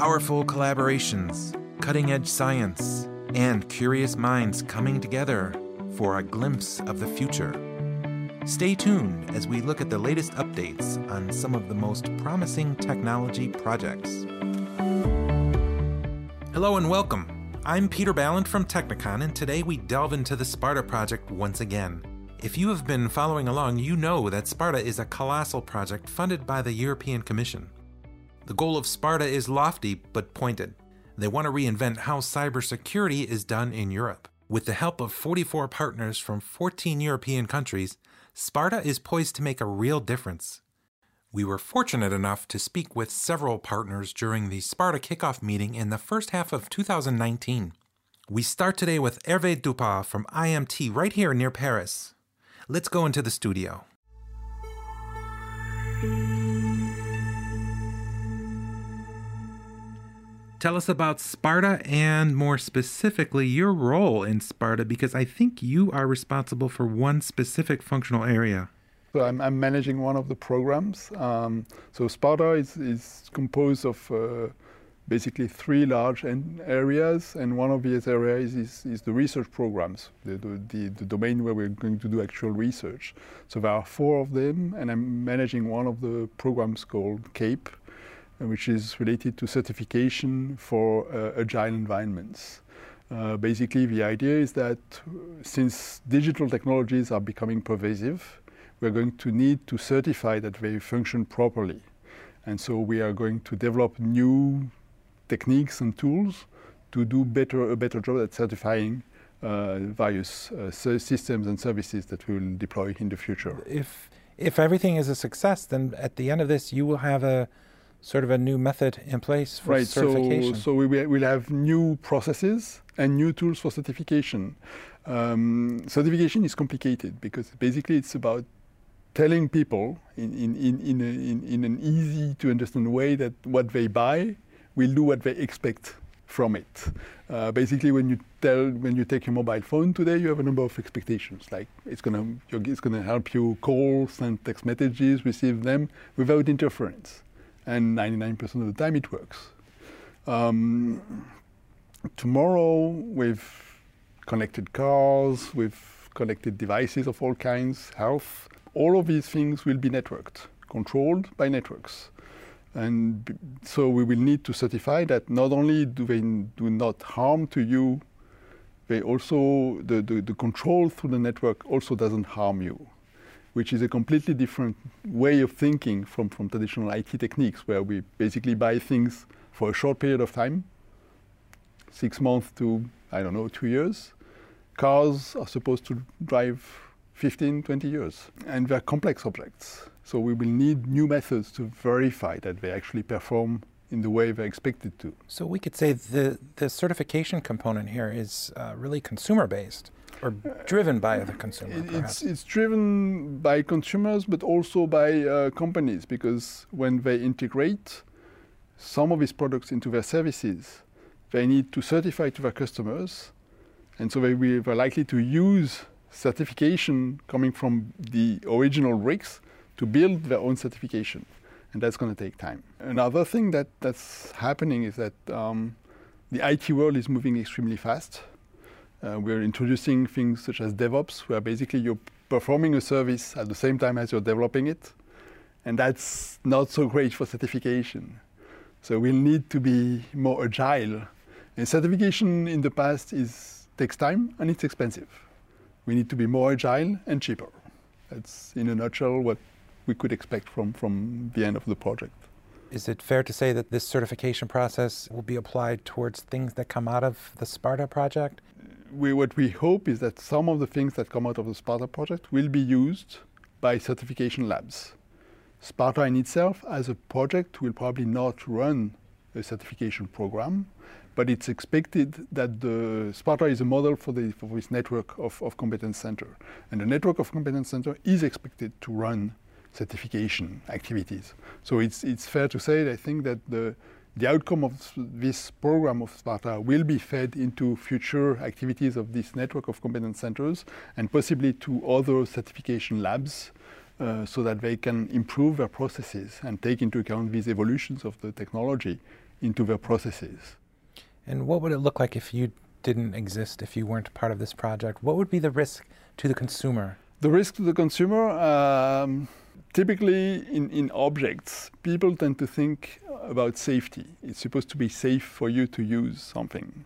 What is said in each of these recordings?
Powerful collaborations, cutting edge science, and curious minds coming together for a glimpse of the future. Stay tuned as we look at the latest updates on some of the most promising technology projects. Hello and welcome. I'm Peter Ballant from Technikon, and today we delve into the Sparta project once again. If you have been following along, you know that Sparta is a colossal project funded by the European Commission. The goal of Sparta is lofty but pointed. They want to reinvent how cybersecurity is done in Europe. With the help of 44 partners from 14 European countries, Sparta is poised to make a real difference. We were fortunate enough to speak with several partners during the Sparta kickoff meeting in the first half of 2019. We start today with Hervé Debar from IMT right here near Paris. Let's go into the studio. Tell us about Sparta and more specifically your role in Sparta because I think you are responsible for one specific functional area. So I'm, I'm managing one of the programs. Um, so Sparta is, is composed of uh, basically three large areas, and one of these areas is, is the research programs, the, the, the, domain where we're going to do actual research. So there are four of them, and I'm managing one of the programs called CAPE, which is related to certification for uh, agile environments. Uh, basically, the idea is that uh, since digital technologies are becoming pervasive, we're going to need to certify that they function properly. And so we are going to develop new techniques and tools to do better, a better job at certifying uh, various uh, systems and services that we will deploy in the future. If, if everything is a success, then at the end of this, you will have a sort of a new method in place for right, certification. So, so we will have new processes and new tools for certification. Um, certification is complicated because basically it's about telling people in, in, in, in, a, in, in an easy to understand way that what they buy will do what they expect from it. Uh, basically, when you tell, when you take your mobile phone today, you have a number of expectations. Like it's gonna, it's gonna help you call, send text messages, receive them without interference, and 99% of the time it works. Um, tomorrow, with connected cars, with connected devices of all kinds, health, all of these things will be networked, controlled by networks. And so we will need to certify that not only do they do not harm to you, they also, the, the, the control through the network also doesn't harm you, which is a completely different way of thinking from, from traditional IT techniques, where we basically buy things for a short period of time, six months to, I don't know, two years. Cars are supposed to drive 15, 20 years, and they're complex objects. So we will need new methods to verify that they actually perform in the way they're expected to. So we could say the, the certification component here is uh, really consumer based or driven by the consumer. It's, it's driven by consumers, but also by uh, companies, because when they integrate some of these products into their services, they need to certify to their customers, and so they will, they're likely to use certification coming from the original bricks to build their own certification. And that's going to take time. Another thing that, that's happening is that um, the IT world is moving extremely fast. Uh, we're introducing things such as DevOps, where basically you're performing a service at the same time as you're developing it. And that's not so great for certification. So we'll need to be more agile. And certification in the past is, takes time and it's expensive. We need to be more agile and cheaper. That's, in a nutshell, what we could expect from, from the end of the project. Is it fair to say that this certification process will be applied towards things that come out of the Sparta project? We, what we hope is that some of the things that come out of the Sparta project will be used by certification labs. Sparta in itself, as a project, will probably not run a certification program, but it's expected that the Sparta is a model for, the, for this network of, of competence center. And the network of competence center is expected to run certification activities. So it's, it's fair to say, that I think, that the, the outcome of this program of Sparta will be fed into future activities of this network of competence centers and possibly to other certification labs uh, so that they can improve their processes and take into account these evolutions of the technology into their processes. And what would it look like if you didn't exist, if you weren't part of this project? What would be the risk to the consumer? The risk to the consumer, um, typically in, in objects, people tend to think about safety. It's supposed to be safe for you to use something.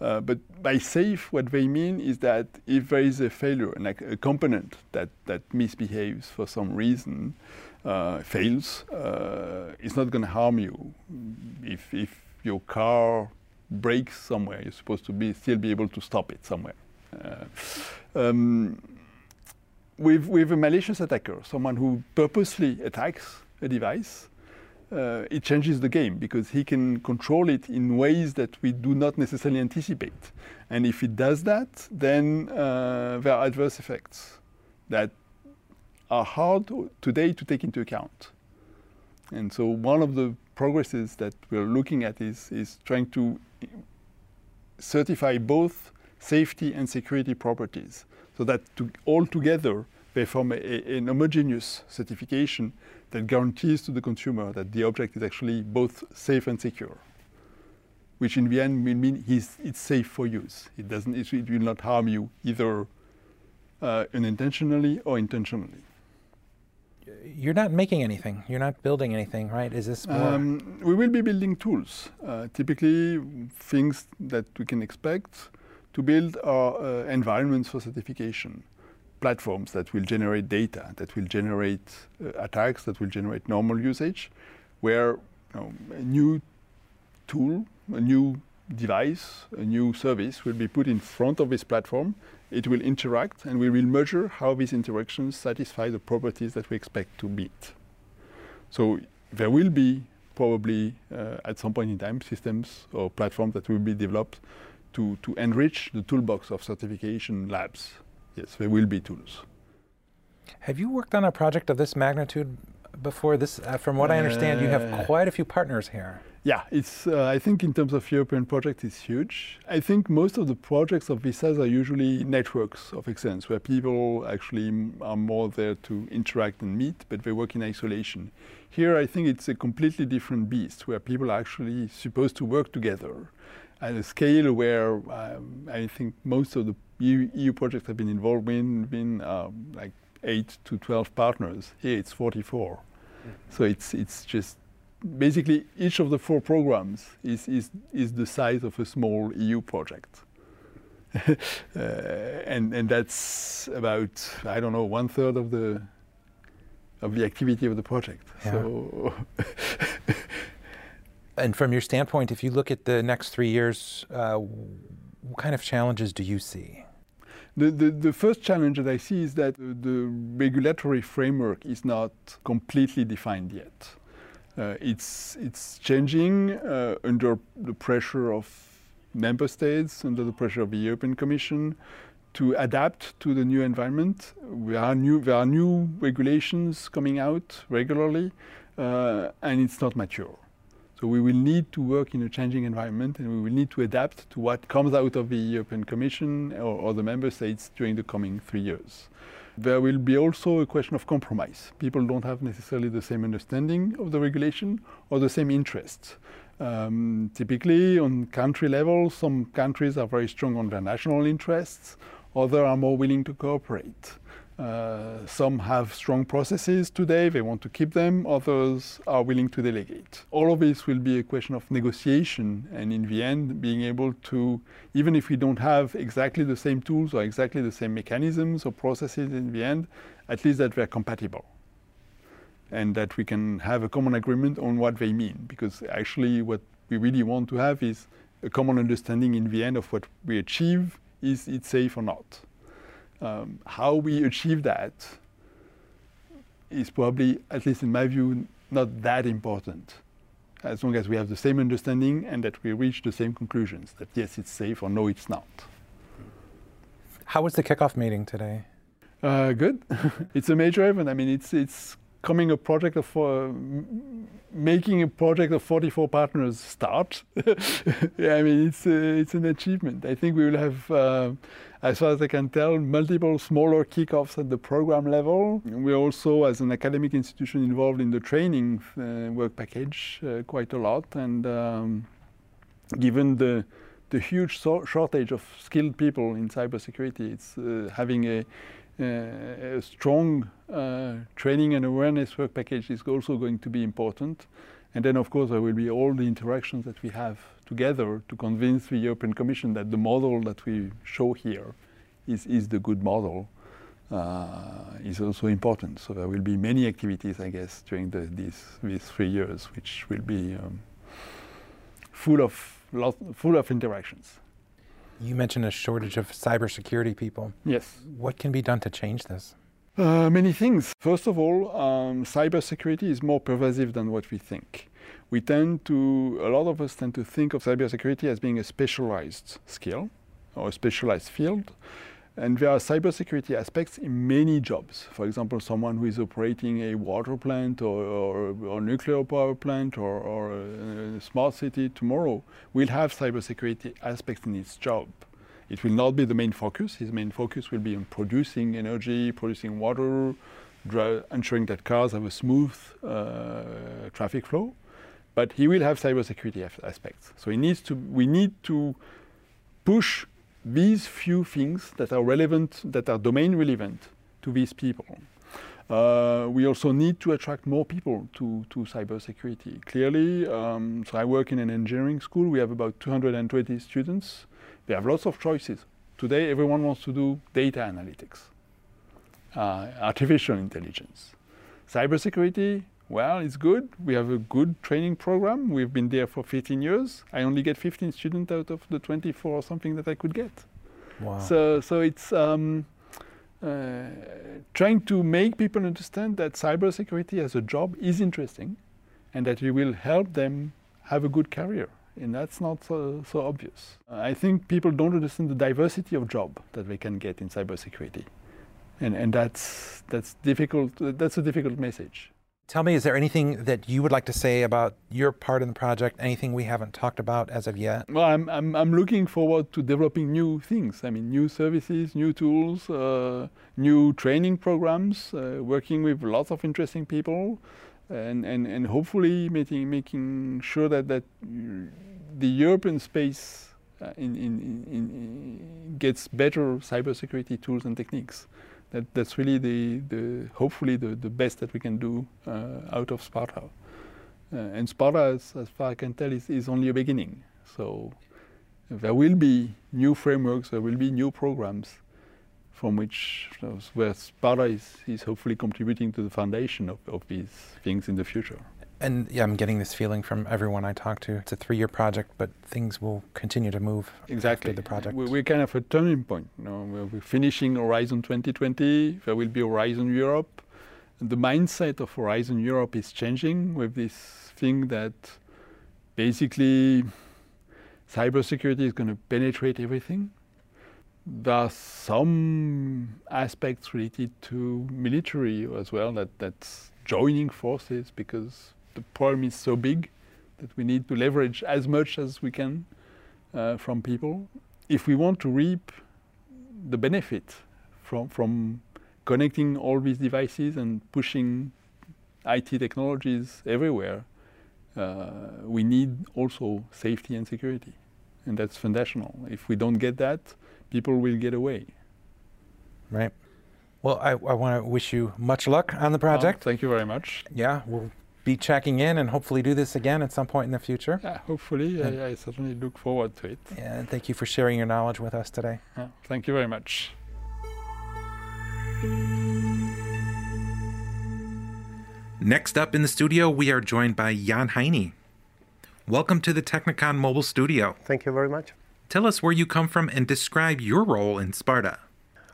Uh, but by safe, what they mean is that if there is a failure, like a component that, that misbehaves for some reason, uh, fails, uh, it's not going to harm you. If, if your car breaks somewhere, you're supposed to be still be able to stop it somewhere. Uh, um, with, with a malicious attacker, someone who purposely attacks a device, uh, it changes the game because he can control it in ways that we do not necessarily anticipate. And if it does that, then uh, there are adverse effects that are hard today to take into account. And so one of the progresses that we're looking at is, is trying to certify both safety and security properties so that to, all together they form a, a, an homogeneous certification that guarantees to the consumer that the object is actually both safe and secure, which in the end will mean it's safe for use. It, doesn't, it will not harm you either uh, unintentionally or intentionally. You're not making anything. You're not building anything, right? Is this more? Um, we will be building tools. Uh, typically, things that we can expect to build are uh, environments for certification platforms that will generate data, that will generate uh, attacks, that will generate normal usage, where you know, a new tool, a new device, a new service will be put in front of this platform. It will interact, and we will measure how these interactions satisfy the properties that we expect to meet. So there will be probably uh, at some point in time systems or platforms that will be developed to, to enrich the toolbox of certification labs yes, there will be tools. Have you worked on a project of this magnitude before? This, uh, from what I understand, you have uh, quite a few partners here. Yeah, it's. Uh, I think in terms of European project, it's huge. I think most of the projects of this size are usually networks of excellence, where people actually are more there to interact and meet, but they work in isolation. Here, I think it's a completely different beast, where people are actually supposed to work together at a scale where um, I think most of the EU, EU, projects have been involved in been um, like eight to twelve partners. Here it's 44. Mm-hmm. So it's it's just basically each of the four programs is is is the size of a small EU project. uh, and and that's about I don't know one third of the of the activity of the project. Yeah. So and from your standpoint, if you look at the next three years, uh, what kind of challenges do you see? The, the, the, first challenge that I see is that the regulatory framework is not completely defined yet. Uh, it's, it's changing uh, under the pressure of member states, under the pressure of the European Commission to adapt to the new environment. Are new, there are new regulations coming out regularly, uh, and it's not mature. So we will need to work in a changing environment and we will need to adapt to what comes out of the European Commission or, or the member states during the coming three years. There will be also a question of compromise. People don't have necessarily the same understanding of the regulation or the same interests. Um, typically, on country level, some countries are very strong on their national interests, others are more willing to cooperate. Uh, some have strong processes today, they want to keep them, others are willing to delegate. All of this will be a question of negotiation, and in the end, being able to, even if we don't have exactly the same tools or exactly the same mechanisms or processes in the end, at least that they're compatible. And that we can have a common agreement on what they mean, because actually, what we really want to have is a common understanding in the end of what we achieve is it safe or not. Um, how we achieve that is probably, at least in my view, not that important. As long as we have the same understanding and that we reach the same conclusions that yes, it's safe or no, it's not. How was the kickoff meeting today? Uh, good. it's a major event. I mean, it's it's coming a project of uh, making a project of 44 partners start. yeah, I mean, it's, uh, it's an achievement. I think we will have, uh, as far as I can tell, multiple smaller kickoffs at the program level. We're also, as an academic institution, involved in the training uh, work package uh, quite a lot. And um, given the the huge so shortage of skilled people in cybersecurity, it's uh, having a a strong uh, training and awareness work package is also going to be important. And then, of course, there will be all the interactions that we have together to convince the European Commission that the model that we show here is, is the good model. Uh, is also important. So there will be many activities, I guess, during the, these, these three years, which will be um, full of lot, full of interactions. You mentioned a shortage of cybersecurity people. Yes. What can be done to change this? Uh, many things. First of all, um, cybersecurity is more pervasive than what we think. We tend to, a lot of us tend to think of cybersecurity as being a specialized skill or a specialized field. And there are cybersecurity aspects in many jobs. For example, someone who is operating a water plant or, or, or nuclear power plant or, or, a smart city tomorrow will have cybersecurity aspects in its job. It will not be the main focus. His main focus will be on producing energy, producing water, ensuring that cars have a smooth uh, traffic flow. But he will have cybersecurity aspects. So he needs to, we need to push these few things that are relevant, that are domain relevant to these people. Uh, we also need to attract more people to, to cybersecurity. Clearly, um, so I work in an engineering school. We have about 220 students. They have lots of choices. Today, everyone wants to do data analytics, uh, artificial intelligence. Cybersecurity, well, it's good. We have a good training program. We've been there for 15 years. I only get 15 students out of the 24 or something that I could get. Wow. So, so it's um, uh, trying to make people understand that cybersecurity as a job is interesting and that it will help them have a good career. And that's not so, so obvious. I think people don't understand the diversity of job that they can get in cybersecurity. And, and that's, that's, difficult, that's a difficult message. Tell me, is there anything that you would like to say about your part in the project? Anything we haven't talked about as of yet? Well, I'm, I'm, I'm looking forward to developing new things. I mean, new services, new tools, uh, new training programs, uh, working with lots of interesting people, and, and, and hopefully making, making sure that, that the European space uh, in, in, in, in gets better cybersecurity tools and techniques that, that's really the, the hopefully the, the best that we can do uh, out of Sparta. Uh, and Sparta, as, as far as I can tell, is, is only a beginning. So there will be new frameworks, there will be new programs from which where Sparta is, is hopefully contributing to the foundation of, of these things in the future. And yeah, I'm getting this feeling from everyone I talk to. It's a three-year project, but things will continue to move. Exactly. the project. We're kind of a turning point. You know, we're finishing Horizon 2020. There will be Horizon Europe. And the mindset of Horizon Europe is changing with this thing that basically cybersecurity is going to penetrate everything. There are some aspects related to military as well that that's joining forces because the problem is so big that we need to leverage as much as we can uh, from people. If we want to reap the benefit from, from connecting all these devices and pushing IT technologies everywhere, uh, we need also safety and security. And that's foundational. If we don't get that, people will get away. Right. Well, I, I want to wish you much luck on the project. thank you very much. Yeah, we'll be checking in and hopefully do this again at some point in the future. Yeah, hopefully. I, I, certainly look forward to it. Yeah, and thank you for sharing your knowledge with us today. Yeah, thank you very much. Next up in the studio, we are joined by Jan Hajny. Welcome to the Technikon Mobile Studio. Thank you very much. Tell us where you come from and describe your role in Sparta.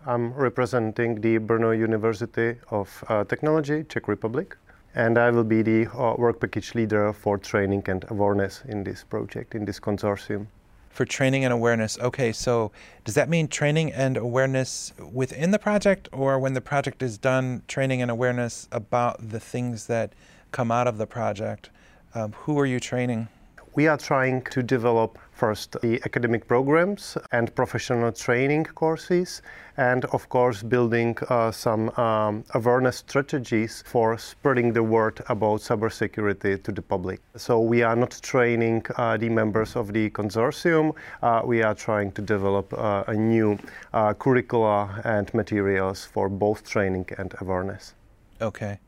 I'm representing the Brno University of uh, Technology, Czech Republic and I will be the uh, work package leader for training and awareness in this project, in this consortium. For training and awareness. Okay, so does that mean training and awareness within the project, or when the project is done, training and awareness about the things that come out of the project? Um, who are you training? We are trying to develop first the academic programs and professional training courses, and of course, building uh, some um, awareness strategies for spreading the word about cybersecurity to the public. So, we are not training uh, the members of the consortium, uh, we are trying to develop uh, a new uh, curricula and materials for both training and awareness. Okay.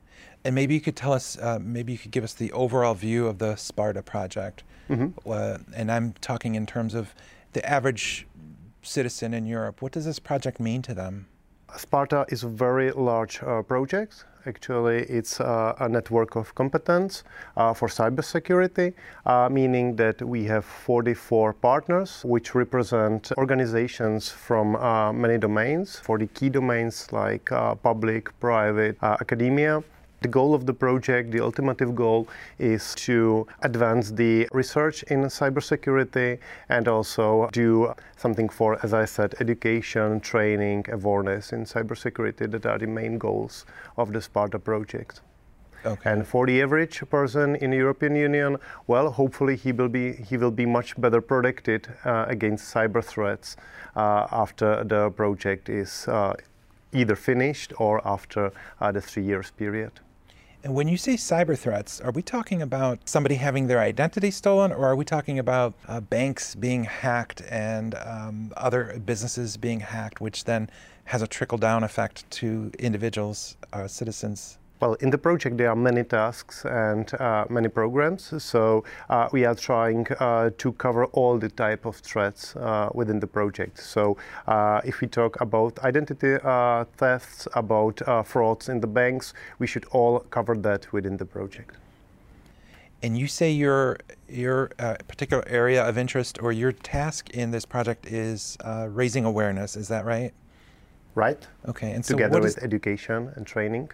And maybe you could tell us, uh, maybe you could give us the overall view of the Sparta project. Mm-hmm. Uh, and I'm talking in terms of the average citizen in Europe. What does this project mean to them? Sparta is a very large uh, project. Actually, it's uh, a network of competence uh, for cybersecurity, uh, meaning that we have 44 partners which represent organizations from uh, many domains for the key domains like uh, public, private, academia. The goal of the project, the ultimate goal, is to advance the research in cybersecurity and also do something for, as I said, education, training, awareness in cybersecurity that are the main goals of the Sparta project. Okay. And for the average person in the European Union, well, hopefully he will be he will be much better protected uh, against cyber threats uh, after the project is uh, either finished or after uh, the three years period. And when you say cyber threats, are we talking about somebody having their identity stolen, or are we talking about uh, banks being hacked and um, other businesses being hacked, which then has a trickle down effect to individuals, uh, citizens? Well, in the project there are many tasks and uh, many programs, so uh, we are trying uh, to cover all the type of threats uh, within the project. So uh, if we talk about identity uh, thefts, about frauds in the banks, we should all cover that within the project. And you say your your particular area of interest or your task in this project is raising awareness. Is that right? Right. Okay. And so together with education and training.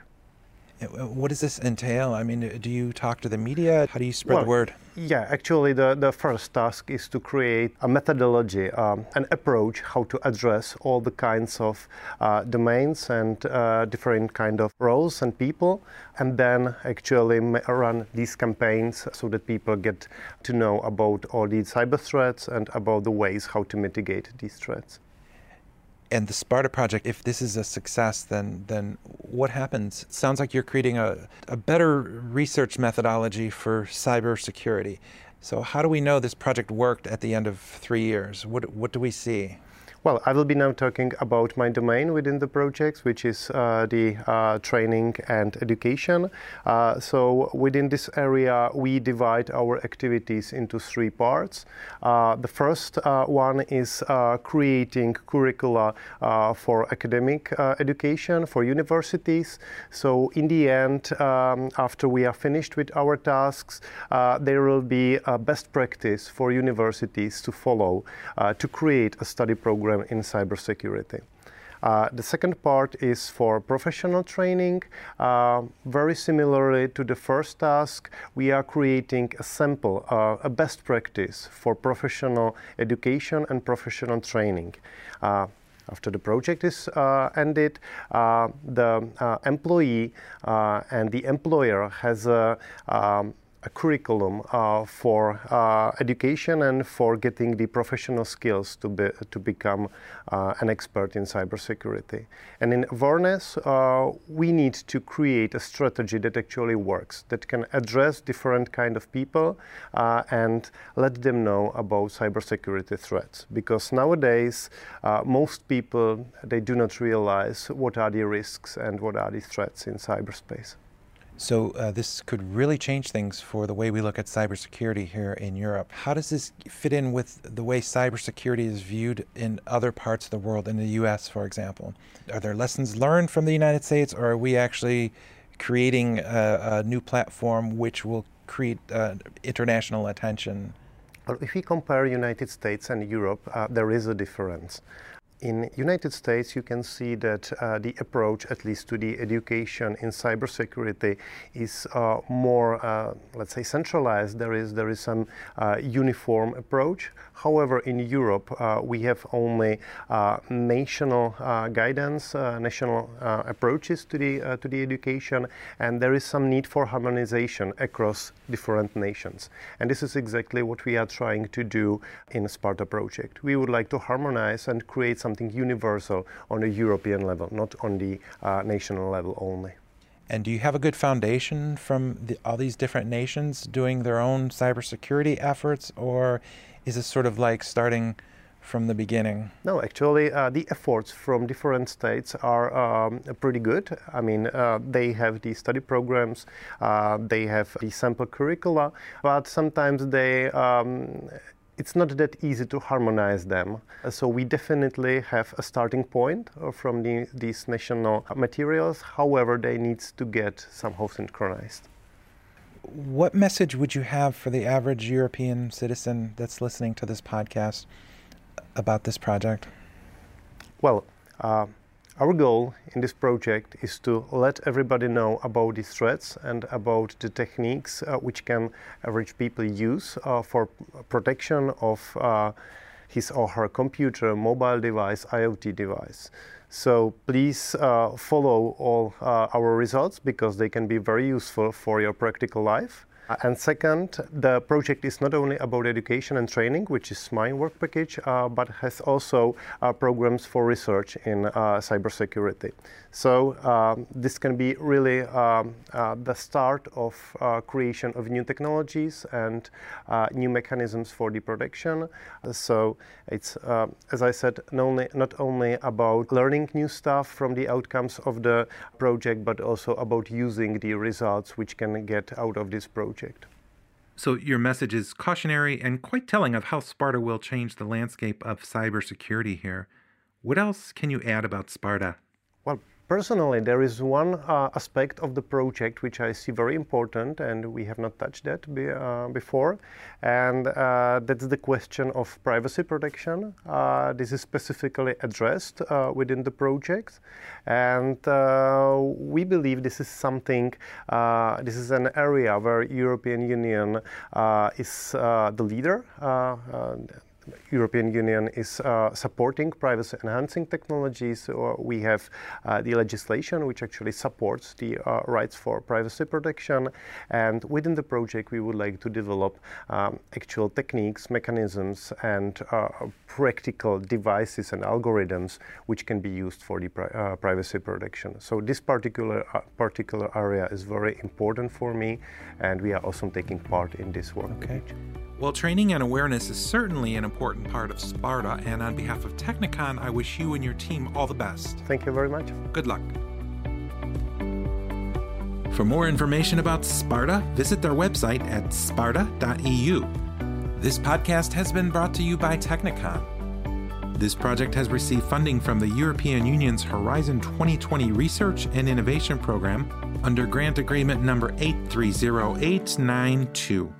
What does this entail? I mean, do you talk to the media? How do you spread well, the word? Yeah, actually, the, the first task is to create a methodology, um, an approach how to address all the kinds of uh, domains and uh, different kind of roles and people, and then actually run these campaigns so that people get to know about all these cyber threats and about the ways how to mitigate these threats and the Sparta project, if this is a success, then then what happens? It sounds like you're creating a, a better research methodology for cybersecurity. So how do we know this project worked at the end of three years? What what do we see? Well, I will be now talking about my domain within the projects, which is uh, the uh, training and education. Uh, so within this area, we divide our activities into three parts. Uh, the first uh, one is uh, creating curricula for academic education for universities. So in the end, um, after we are finished with our tasks, there will be a best practice for universities to follow to create a study program program in cybersecurity. Uh, the second part is for professional training. Uh, very similarly to the first task, we are creating a sample, uh, a best practice for professional education and professional training. Uh, after the project is uh, ended, uh, the employee and the employer has a um, a curriculum uh, for uh, education and for getting the professional skills to, be, to become uh, an expert in cybersecurity. And in awareness, we need to create a strategy that actually works, that can address different kind of people and let them know about cybersecurity threats. Because nowadays, most people, they do not realize what are the risks and what are the threats in cyberspace. So uh, this could really change things for the way we look at cybersecurity here in Europe. How does this fit in with the way cybersecurity is viewed in other parts of the world, in the U.S., for example? Are there lessons learned from the United States, or are we actually creating a, a new platform which will create uh, international attention? Well, if we compare United States and Europe, uh, there is a difference in United States, you can see that uh, the approach, at least to the education in cybersecurity, is uh, more, uh, let's say, centralized. There is there is some uh, uniform approach. However, in Europe, uh, we have only uh, national guidance, national approaches to the to the education, and there is some need for harmonization across different nations. And this is exactly what we are trying to do in Sparta project. We would like to harmonize and create something universal on a European level, not on the uh, national level only. And do you have a good foundation from the, all these different nations doing their own cybersecurity efforts, or is it sort of like starting from the beginning? No, actually, uh, the efforts from different states are um, pretty good. I mean, uh, they have the study programs, uh, they have the sample curricula, but sometimes they um, it's not that easy to harmonize them. So we definitely have a starting point uh, from the, these national materials. However, they need to get somehow synchronized. What message would you have for the average European citizen that's listening to this podcast about this project? Well, uh, our goal in this project is to let everybody know about these threats and about the techniques uh, which can average people use uh, for protection of uh, his or her computer, mobile device, IoT device. So please uh, follow all uh, our results because they can be very useful for your practical life. Uh, and second, the project is not only about education and training, which is my work package, uh, but has also uh, programs for research in uh, cybersecurity. So um, this can be really um, uh, the start of uh, creation of new technologies and new mechanisms for the protection. So it's, as I said, not only, not only about learning new stuff from the outcomes of the project, but also about using the results which can get out of this project project. So, your message is cautionary and quite telling of how Sparta will change the landscape of cybersecurity here. What else can you add about Sparta? Well, Personally, there is one uh, aspect of the project which I see very important, and we have not touched that be, uh, before, and uh, that's the question of privacy protection. Uh, this is specifically addressed uh, within the project, and uh, we believe this is something, this is an area where European Union is the leader European Union is uh, supporting privacy enhancing technologies. We have uh, the legislation which actually supports the uh, rights for privacy protection. And within the project, we would like to develop um, actual techniques, mechanisms, and uh, practical devices and algorithms which can be used for the pri- uh, privacy protection. So this particular particular area is very important for me, and we are also taking part in this work. Okay. Well, training and awareness is certainly an important part of Sparta, and on behalf of Technikon, I wish you and your team all the best. Thank you very much. Good luck. For more information about Sparta, visit their website at sparta.eu. This podcast has been brought to you by Technikon. This project has received funding from the European Union's Horizon 2020 Research and Innovation Program under grant agreement number 830892.